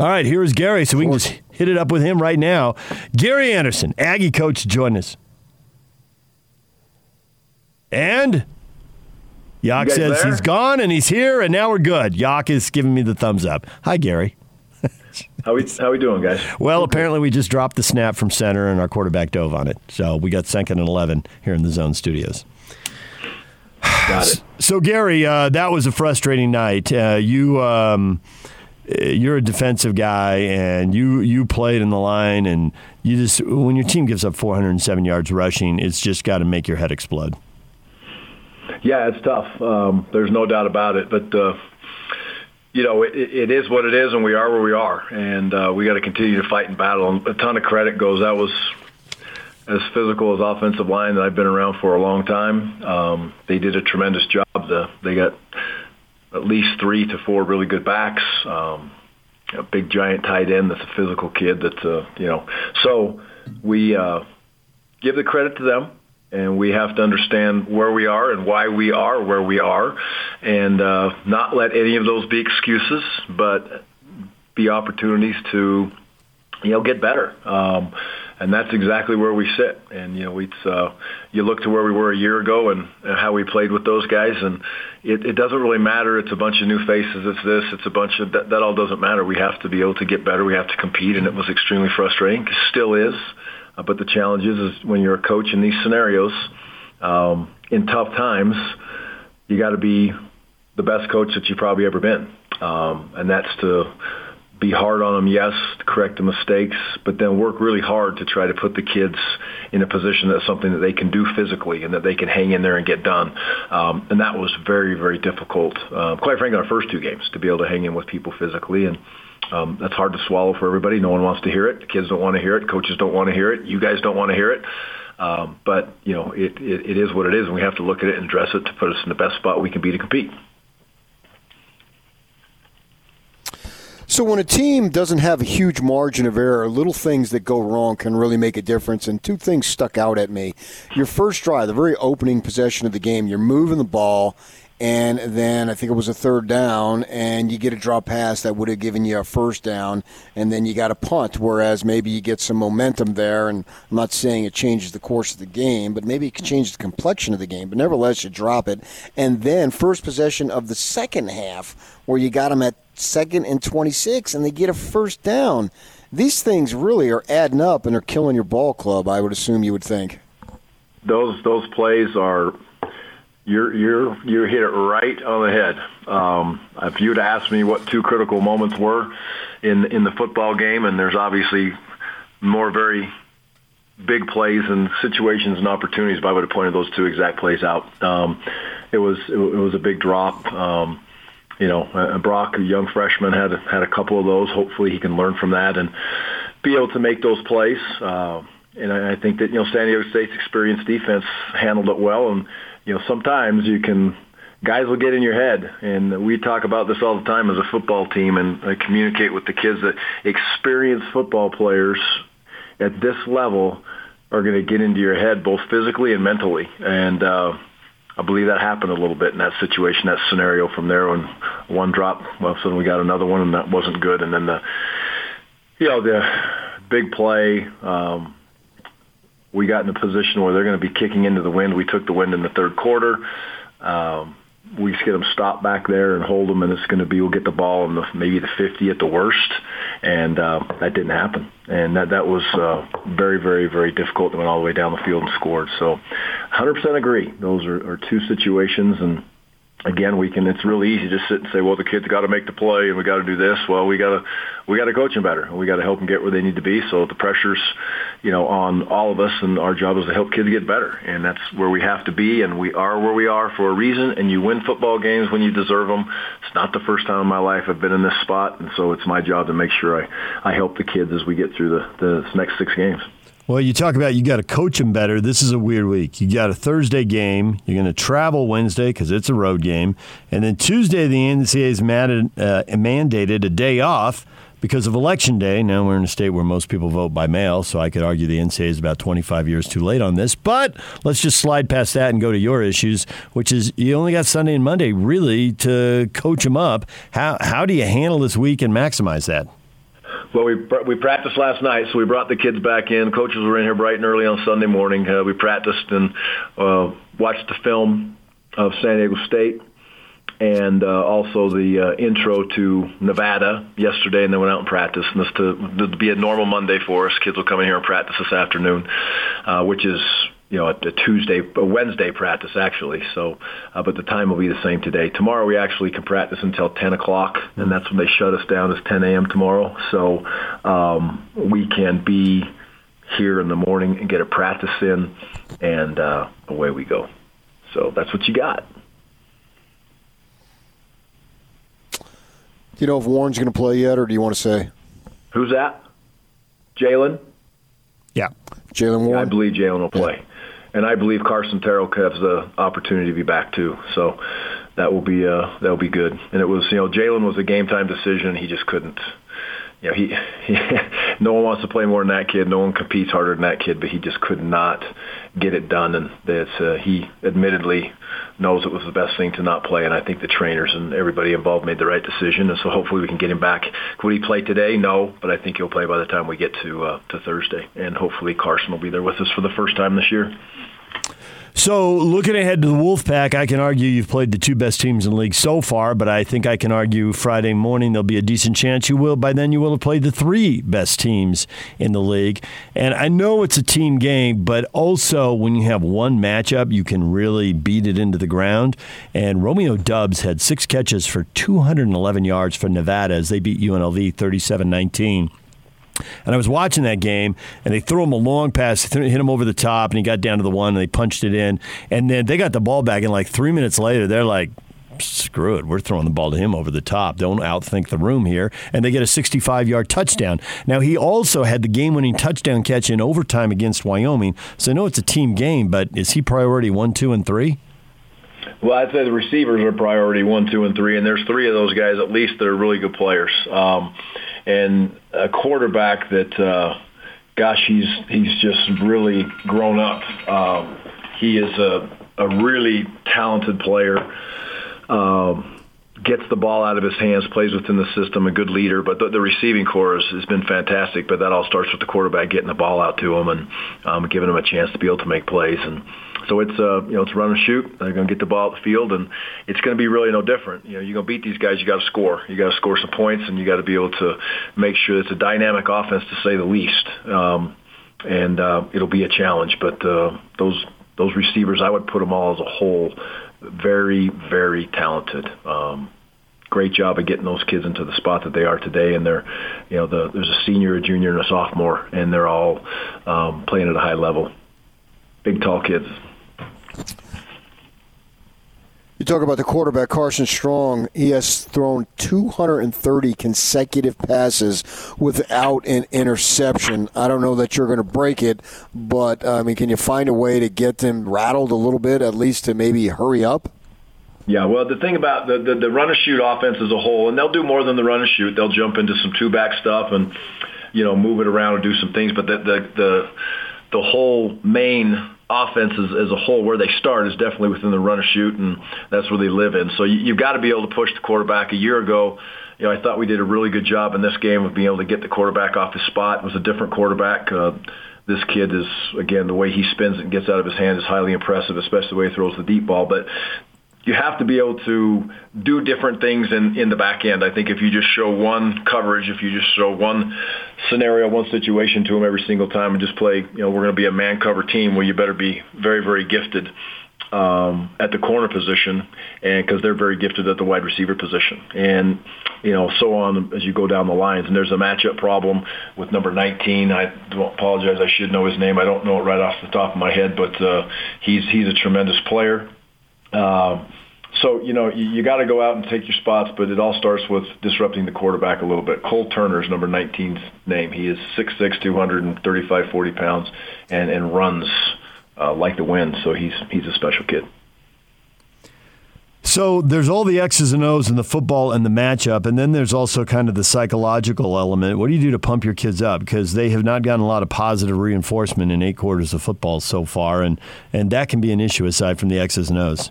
All right, here's Gary, so we can just hit it up with him right now. Gary Andersen, Aggie coach, join us. And Yak says there? he's gone and he's here, and now we're good. Yak is giving me the thumbs up. Hi, Gary. How we how we doing, guys? Well, apparently we just dropped the snap from center, and our quarterback dove on it. So we got second and 11 here in the zone studios. Got it. So, Gary, uh, that was a frustrating night. Uh, you. Um, you're a defensive guy, and you you played in the line, and you just when your team gives up 407 yards rushing, it's just got to make your head explode. Yeah, it's tough. Um, there's no doubt about it. But uh, you know, it, it is what it is, and we are where we are, and uh, we got to continue to fight and battle. And a ton of credit goes. That was as physical as offensive line that I've been around for a long time. Um, they did a tremendous job. The, they got at least three to four really good backs. Um, a big giant tight end that's a physical kid. That's uh, you know, so we uh, give the credit to them and we have to understand where we are and why we are where we are, and uh, not let any of those be excuses, but be opportunities to, you know, get better. Um, and that's exactly where we sit. And you know, it's uh, you look to where we were a year ago and, and how we played with those guys, and it, it doesn't really matter. It's a bunch of new faces. It's this. It's a bunch of that. That all doesn't matter. We have to be able to get better. We have to compete, and it was extremely frustrating. Still is. Uh, but the challenge is, is when you're a coach in these scenarios, um, in tough times, you got to be the best coach that you've probably ever been, um, and that's to be hard on them, yes, correct the mistakes, but then work really hard to try to put the kids in a position that's something that they can do physically and that they can hang in there and get done. Um, and that was very, very difficult, uh, quite frankly, our first two games to be able to hang in with people physically. And um, that's hard to swallow for everybody. No one wants to hear it. The kids don't want to hear it. Coaches don't want to hear it. You guys don't want to hear it. Um, but you know, it, it, it is what it is, and we have to look at it and address it to put us in the best spot we can be to compete. So when a team doesn't have a huge margin of error, little things that go wrong can really make a difference. And two things stuck out at me. Your first drive, the very opening possession of the game, you're moving the ball, and then I think it was a third down, and you get a drop pass that would have given you a first down, and then you got a punt. Whereas maybe you get some momentum there, and I'm not saying it changes the course of the game, but maybe it can change the complexion of the game. But nevertheless, you drop it, and then first possession of the second half, where you got them at second and 26, and they get a first down. These things really are adding up and are killing your ball club. I would assume you would think. Those those plays are you're you're you hit it right on the head. Um, if you'd asked me what two critical moments were in in the football game, and there's obviously more very big plays and situations and opportunities, but I would have pointed those two exact plays out. Um, it was it, was a big drop. Um, you know, uh, Brock, a young freshman, had had a couple of those. Hopefully, he can learn from that and be able to make those plays. Uh, and I, I think that you know San Diego State's experienced defense handled it well. And you know, sometimes you can guys will get in your head, and we talk about this all the time as a football team, and I communicate with the kids that experienced football players at this level are going to get into your head both physically and mentally. And uh, I believe that happened a little bit in that situation, that scenario from there when one drop, well, suddenly we got another one and that wasn't good. And then the, you know, the big play, um, we got in a position where they're going to be kicking into the wind. We took the wind in the third quarter. Um, we just get them stopped back there and hold them, and it's going to be we'll get the ball in the maybe the 50 at the worst, and uh, that didn't happen. And that that was uh, very very very difficult. They went all the way down the field and scored. So, 100% agree. Those are, are two situations, and again, we can. It's really easy to just sit and say, "Well, the kids got to make the play, and we got to do this." Well, we got to we got to coach them better, and we got to help them get where they need to be. So the pressure's, you know, on all of us, and our job is to help kids get better, and that's where we have to be, and we are where we are for a reason. And you win football games when you deserve them. It's not the first time in my life I've been in this spot, and so it's my job to make sure I I help the kids as we get through the the next six games. Well, you talk about you got to coach them better. This is a weird week. You got a Thursday game. You're going to travel Wednesday because it's a road game, and then Tuesday the NCAA is mandated, uh, mandated a day off because of election day. Now we're in a state where most people vote by mail, so I could argue the NCAA is about 25 years too late on this. But let's just slide past that and go to your issues, which is you only got Sunday and Monday really to coach them up. How how do you handle this week and maximize that? Well, we we practiced last night, so we brought the kids back in. Coaches were in here bright and early on Sunday morning. Uh, we practiced and uh, watched the film of San Diego State and uh, also the uh, intro to Nevada yesterday, and then went out and practiced. And this to, to be a normal Monday for us. Kids will come in here and practice this afternoon, uh, which is you know, a, a Tuesday, a Wednesday practice actually. So, uh, but the time will be the same today. Tomorrow we actually can practice until 10 o'clock, and that's when they shut us down. Is 10 a.m. tomorrow, so um, we can be here in the morning and get a practice in, and uh, away we go. So that's what you got. Do you know if Warren's going to play yet, or do you want to say? Who's that? Jaylen. Yeah, Jaylen Warren. I believe Jaylen will play and I believe Carson Terrell has the opportunity to be back too. So that will be uh, that will be good. And it was you know Jaylen was a game time decision. He just couldn't. You know he, he no one wants to play more than that kid. No one competes harder than that kid, but he just could not get it done. And that's uh, he admittedly knows it was the best thing to not play. And I think the trainers and everybody involved made the right decision. And so hopefully we can get him back. Could he play today? No, but I think he'll play by the time we get to uh, to Thursday. And hopefully Carson will be there with us for the first time this year. So, looking ahead to the Wolfpack, I can argue you've played the two best teams in the league so far, but I think I can argue Friday morning there'll be a decent chance you will. By then, you will have played the three best teams in the league. And I know it's a team game, but also when you have one matchup, you can really beat it into the ground. And Romeo Doubs had six catches for 211 yards for Nevada as they beat UNLV 37 19. And I was watching that game, and they threw him a long pass, hit him over the top, and he got down to the one, and they punched it in. And then they got the ball back, and like three minutes later, they're like, screw it, we're throwing the ball to him over the top. Don't outthink the room here. And they get a 65 yard touchdown. Now, he also had the game winning touchdown catch in overtime against Wyoming. So I know it's a team game, but is he priority one, two, and three? Well, I'd say the receivers are priority one, two, and three, and there's three of those guys at least that are really good players. Um, and a quarterback that, uh, gosh, he's he's just really grown up. Um, he is a a really talented player. Um, gets the ball out of his hands, plays within the system, a good leader. But the, the receiving corps has, has been fantastic. But that all starts with the quarterback getting the ball out to him and um, giving him a chance to be able to make plays. And so it's uh, you know it's run and shoot. They're going to get the ball at the field, and it's going to be really no different. You know, you're going to beat these guys. You got to score. You got to score some points, and you got to be able to make sure it's a dynamic offense to say the least. Um, and uh, it'll be a challenge. But uh, those those receivers, I would put them all as a whole, very very talented. Um, great job of getting those kids into the spot that they are today. And they're, you know, the, there's a senior, a junior, and a sophomore, and they're all um, playing at a high level. Big, tall kids. You talk about the quarterback, Carson Strong. He has thrown 230 consecutive passes without an interception. I don't know that you're going to break it, but uh, I mean, can you find a way to get them rattled a little bit, at least to maybe hurry up? Yeah, well, the thing about the, the, the run and shoot offense as a whole, and they'll do more than the run and shoot. They'll jump into some two back stuff and you know move it around and do some things. But the the the, the whole main offense as, as a whole, where they start is definitely within the run and shoot, and that's where they live in. So you, you've got to be able to push the quarterback. A year ago, you know, I thought we did a really good job in this game of being able to get the quarterback off his spot. It was a different quarterback. Uh, this kid is again the way he spins it and gets out of his hand is highly impressive, especially the way he throws the deep ball. But you have to be able to do different things in, in the back end. I think if you just show one coverage, if you just show one scenario, one situation to them every single time and just play, you know, we're going to be a man cover team where you better be very, very gifted um, at the corner position and because they're very gifted at the wide receiver position. And, you know, so on as you go down the lines. And there's a matchup problem with number 19. I apologize. I should know his name. I don't know it right off the top of my head, but uh, he's, he's a tremendous player um, so you know you, you got to go out and take your spots, but it all starts with disrupting the quarterback a little bit. Cole Turner is number 19's name. He is 6'6", 235, 40 pounds, and and runs uh, like the wind. So he's he's a special kid. So there's all the X's and O's in the football and the matchup, and then there's also kind of the psychological element. What do you do to pump your kids up? Because they have not gotten a lot of positive reinforcement in eight quarters of football so far, and, and that can be an issue aside from the X's and O's.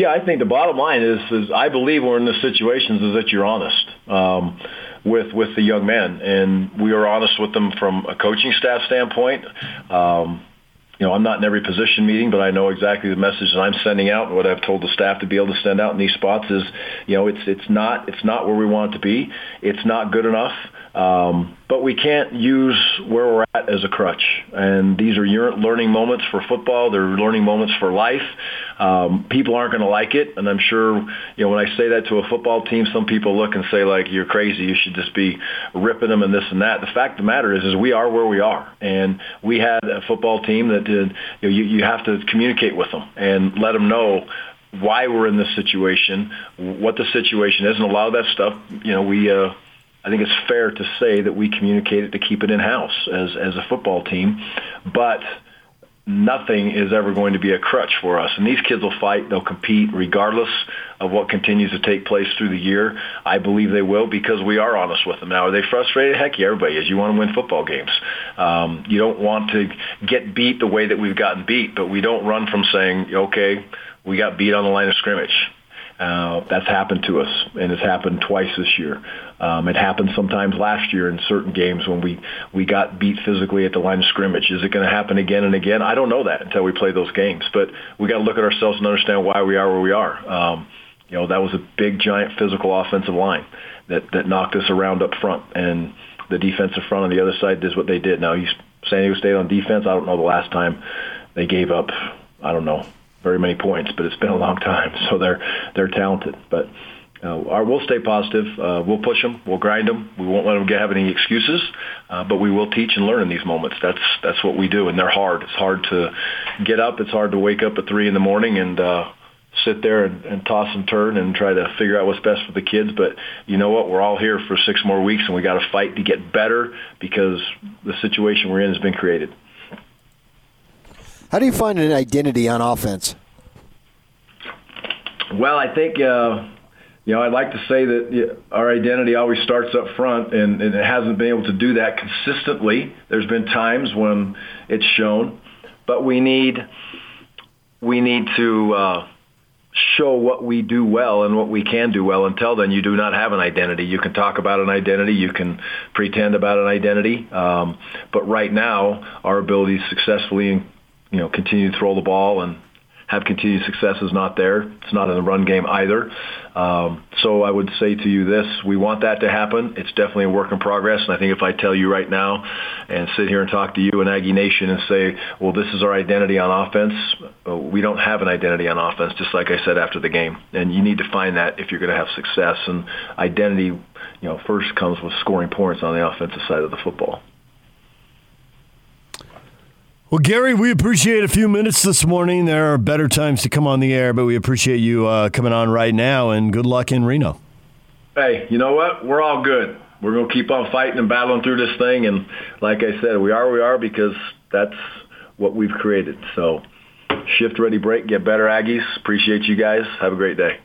Yeah, I think the bottom line is, is I believe we're in the situations is that you're honest. Um, with with the young men, and we are honest with them from a coaching staff standpoint. Um, you know, I'm not in every position meeting, but I know exactly the message that I'm sending out and what I've told the staff to be able to send out in these spots is, you know, it's it's not it's not where we want it to be. It's not good enough. Um, but we can't use where we're at as a crutch. And these are learning moments for football. They're learning moments for life. Um, people aren't going to like it, and I'm sure you know when I say that to a football team, some people look and say like you're crazy. You should just be ripping them and this and that. The fact of the matter is, is we are where we are, and we had a football team that did. You, know, you, you have to communicate with them and let them know why we're in this situation, what the situation is, and a lot of that stuff, you know, we. Uh, I think it's fair to say that we communicated to keep it in house as as a football team, but nothing is ever going to be a crutch for us. And these kids will fight; they'll compete regardless of what continues to take place through the year. I believe they will because we are honest with them. Now, are they frustrated? Heck yeah, everybody is. You want to win football games. Um, you don't want to get beat the way that we've gotten beat, but we don't run from saying, okay, we got beat on the line of scrimmage. Uh, that's happened to us, and it's happened twice this year. Um, it happened sometimes last year in certain games when we we got beat physically at the line of scrimmage. Is it going to happen again and again? I don't know that until we play those games. But we got to look at ourselves and understand why we are where we are. Um, you know, that was a big, giant physical offensive line that that knocked us around up front, and the defensive front on the other side did what they did. Now, San Diego State on defense. I don't know the last time they gave up. I don't know very many points, but it's been a long time. So they're they're talented, but. Uh, our, we'll stay positive. Uh, we'll push them. We'll grind them. We won't let them have any excuses, uh, but we will teach and learn in these moments. That's that's what we do, and they're hard. It's hard to get up. It's hard to wake up at three in the morning and uh, sit there and, and toss and turn and try to figure out what's best for the kids. But you know what? We're all here for six more weeks, and we got to fight to get better because the situation we're in has been created. How do you find an identity on offense? Well, I think uh, you know I'd like to say that our identity always starts up front, and, and it hasn't been able to do that consistently. There's been times when it's shown, but we need we need to uh, show what we do well and what we can do well. Until then, you do not have an identity. You can talk about an identity, you can pretend about an identity, um, but right now, our ability to successfully you know, continue to throw the ball and have continued success is not there. It's not in the run game either. Um, so I would say to you this, we want that to happen. It's definitely a work in progress. And I think if I tell you right now and sit here and talk to you and Aggie Nation and say, well, this is our identity on offense, uh, we don't have an identity on offense, just like I said after the game. And you need to find that if you're going to have success. And identity, you know, first comes with scoring points on the offensive side of the football. Well, Gary, we appreciate a few minutes this morning. There are better times to come on the air, but we appreciate you uh, coming on right now, and good luck in Reno. Hey, you know what? We're all good. We're going to keep on fighting and battling through this thing, and like I said, we are we are because that's what we've created. So, shift ready, break, get better, Aggies. Appreciate you guys. Have a great day.